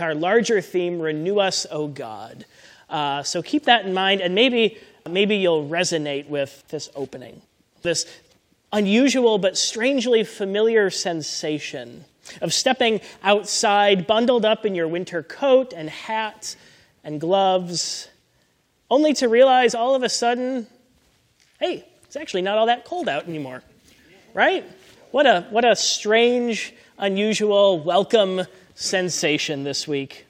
our larger theme, Renew Us, O God. Uh, so keep that in mind, and maybe, maybe you'll resonate with this opening, this unusual but strangely familiar sensation of stepping outside, bundled up in your winter coat and hat and gloves, only to realize all of a sudden, hey, it's actually not all that cold out anymore, right? What a, what a strange, unusual, welcome sensation this week.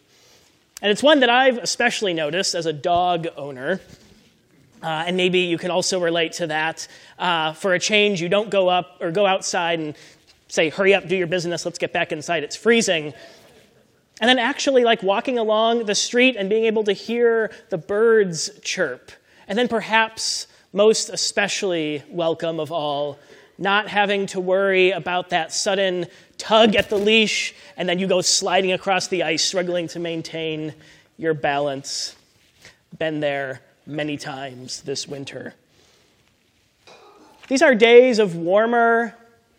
And it's one that I've especially noticed as a dog owner. Uh, and maybe you can also relate to that. Uh, for a change, you don't go up or go outside and say, hurry up, do your business, let's get back inside, it's freezing. And then actually, like walking along the street and being able to hear the birds chirp. And then perhaps most especially welcome of all, not having to worry about that sudden tug at the leash and then you go sliding across the ice, struggling to maintain your balance. Been there many times this winter. These are days of warmer,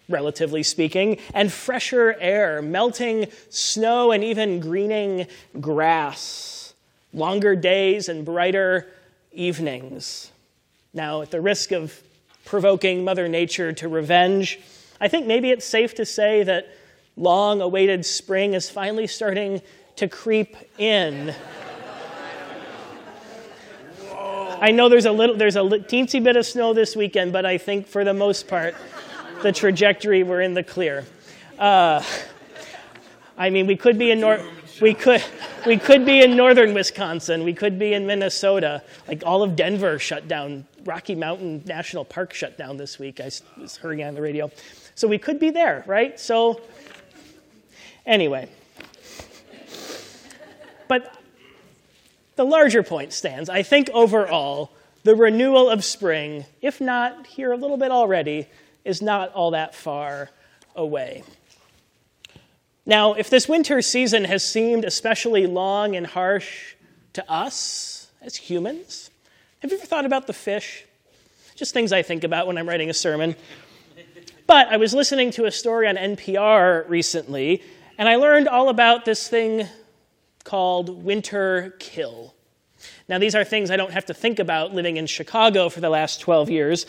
relatively speaking, and fresher air, melting snow and even greening grass, longer days and brighter evenings. Now, at the risk of provoking Mother Nature to revenge, I think maybe it's safe to say that long awaited spring is finally starting to creep in. I know there's a little, there's a teensy bit of snow this weekend, but I think for the most part, the trajectory we're in the clear. Uh, I mean, we could be in North, we could, we could be in northern Wisconsin. We could be in Minnesota. Like all of Denver shut down. Rocky Mountain National Park shut down this week. I was hearing on the radio. So we could be there, right? So, anyway. But the larger point stands. I think overall, the renewal of spring, if not here a little bit already, is not all that far away. Now, if this winter season has seemed especially long and harsh to us as humans, have you ever thought about the fish? Just things I think about when I'm writing a sermon. But I was listening to a story on NPR recently, and I learned all about this thing called winter kill. Now, these are things I don't have to think about living in Chicago for the last 12 years,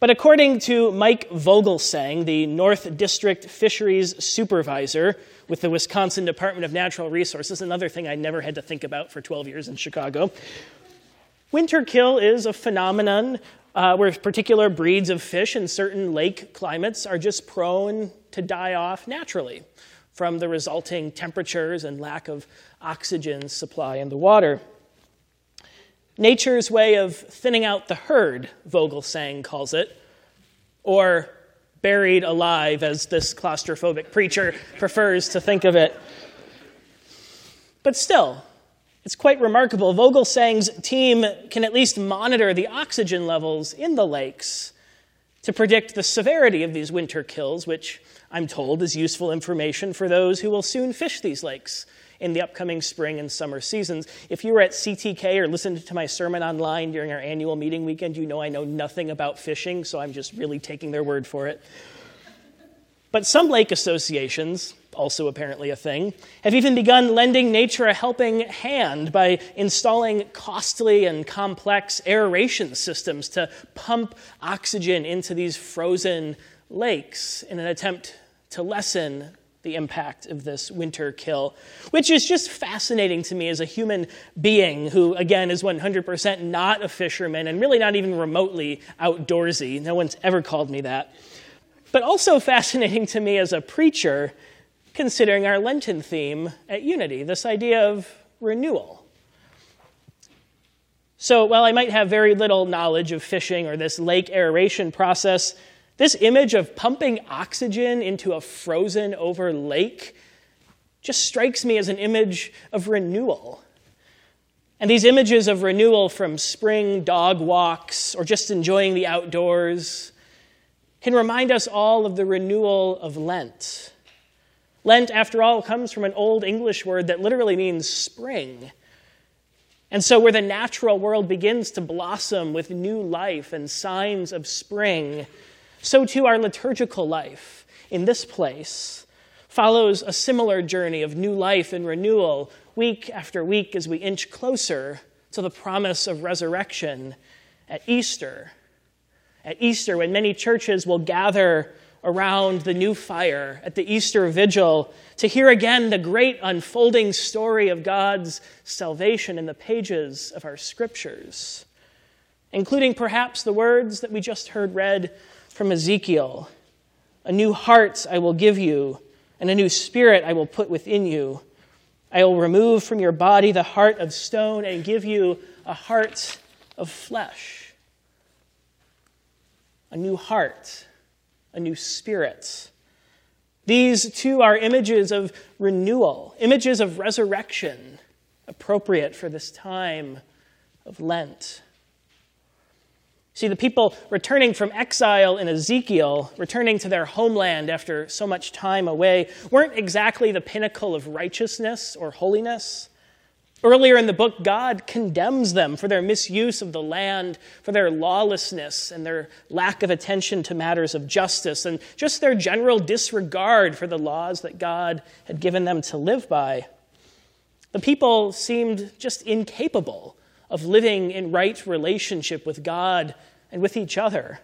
but according to Mike Vogelsang, the North District Fisheries Supervisor with the Wisconsin Department of Natural Resources, another thing I never had to think about for 12 years in Chicago, winter kill is a phenomenon uh, where particular breeds of fish in certain lake climates are just prone to die off naturally from the resulting temperatures and lack of oxygen supply in the water. Nature's way of thinning out the herd, Vogelsang calls it, or buried alive, as this claustrophobic preacher prefers to think of it. But still, it's quite remarkable. Vogelsang's team can at least monitor the oxygen levels in the lakes to predict the severity of these winter kills, which I'm told is useful information for those who will soon fish these lakes in the upcoming spring and summer seasons. If you were at CTK or listened to my sermon online during our annual meeting weekend, you know I know nothing about fishing, so I'm just really taking their word for it. But some lake associations, also apparently a thing, have even begun lending nature a helping hand by installing costly and complex aeration systems to pump oxygen into these frozen lakes in an attempt to lessen the impact of this winter kill, which is just fascinating to me as a human being who, again, is 100% not a fisherman and really not even remotely outdoorsy. No one's ever called me that. But also fascinating to me as a preacher, considering our Lenten theme at Unity this idea of renewal. So, while I might have very little knowledge of fishing or this lake aeration process, this image of pumping oxygen into a frozen over lake just strikes me as an image of renewal. And these images of renewal from spring dog walks or just enjoying the outdoors can remind us all of the renewal of Lent. Lent, after all, comes from an old English word that literally means spring. And so, where the natural world begins to blossom with new life and signs of spring, so too our liturgical life in this place follows a similar journey of new life and renewal week after week as we inch closer to the promise of resurrection at Easter. At Easter, when many churches will gather around the new fire at the Easter vigil to hear again the great unfolding story of God's salvation in the pages of our scriptures, including perhaps the words that we just heard read from Ezekiel A new heart I will give you, and a new spirit I will put within you. I will remove from your body the heart of stone and give you a heart of flesh. A new heart a new spirit. These two are images of renewal, images of resurrection, appropriate for this time of Lent. See, the people returning from exile in Ezekiel, returning to their homeland after so much time away, weren't exactly the pinnacle of righteousness or holiness. Earlier in the book, God condemns them for their misuse of the land, for their lawlessness and their lack of attention to matters of justice, and just their general disregard for the laws that God had given them to live by. The people seemed just incapable of living in right relationship with God and with each other.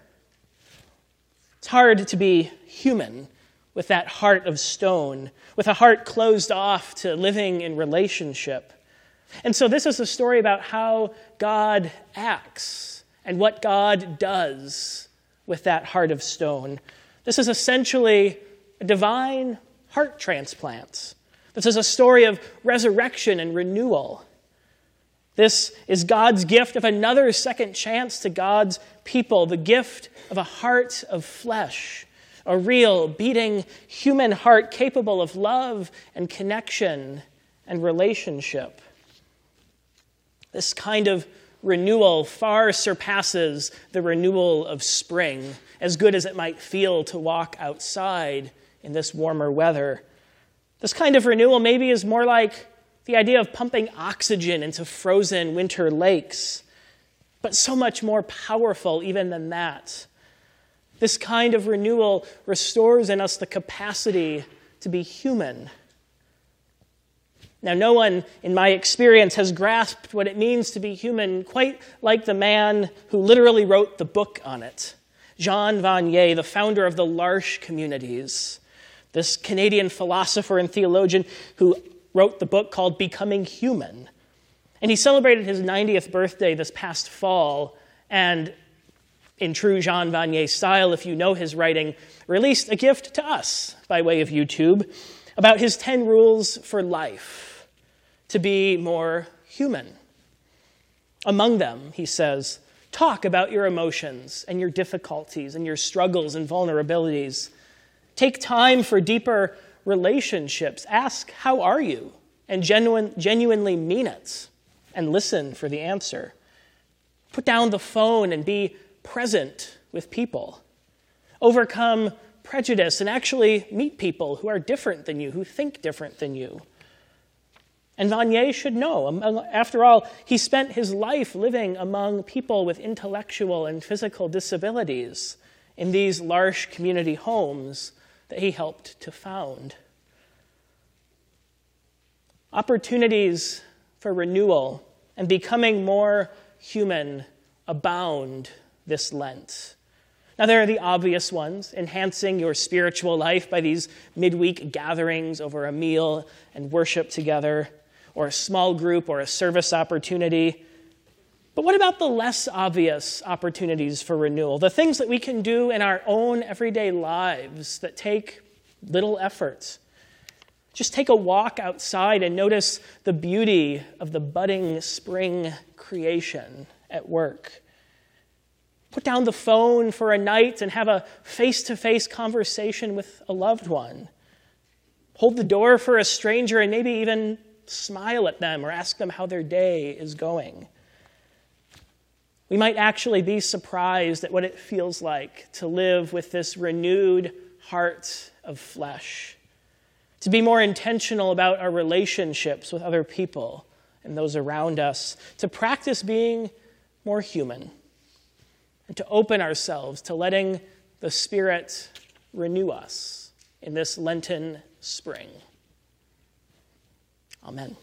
It's hard to be human with that heart of stone, with a heart closed off to living in relationship. And so, this is a story about how God acts and what God does with that heart of stone. This is essentially a divine heart transplant. This is a story of resurrection and renewal. This is God's gift of another second chance to God's people, the gift of a heart of flesh, a real, beating human heart capable of love and connection and relationship. This kind of renewal far surpasses the renewal of spring, as good as it might feel to walk outside in this warmer weather. This kind of renewal maybe is more like the idea of pumping oxygen into frozen winter lakes, but so much more powerful even than that. This kind of renewal restores in us the capacity to be human now, no one in my experience has grasped what it means to be human quite like the man who literally wrote the book on it Jean Vanier, the founder of the L'Arche communities, this Canadian philosopher and theologian who wrote the book called Becoming Human. And he celebrated his 90th birthday this past fall, and in true Jean Vanier style, if you know his writing, released a gift to us by way of YouTube about his 10 rules for life to be more human. Among them, he says, talk about your emotions and your difficulties and your struggles and vulnerabilities. Take time for deeper relationships. Ask, How are you? and genuine, genuinely mean it and listen for the answer. Put down the phone and be present with people. Overcome prejudice and actually meet people who are different than you, who think different than you. And Vanier should know. After all, he spent his life living among people with intellectual and physical disabilities in these large community homes that he helped to found. Opportunities for renewal and becoming more human abound this Lent. Now, there are the obvious ones enhancing your spiritual life by these midweek gatherings over a meal and worship together or a small group or a service opportunity. But what about the less obvious opportunities for renewal? The things that we can do in our own everyday lives that take little effort. Just take a walk outside and notice the beauty of the budding spring creation at work. Put down the phone for a night and have a face to face conversation with a loved one. Hold the door for a stranger and maybe even smile at them or ask them how their day is going. We might actually be surprised at what it feels like to live with this renewed heart of flesh, to be more intentional about our relationships with other people and those around us, to practice being more human, and to open ourselves to letting the Spirit renew us in this Lenten spring. Amen.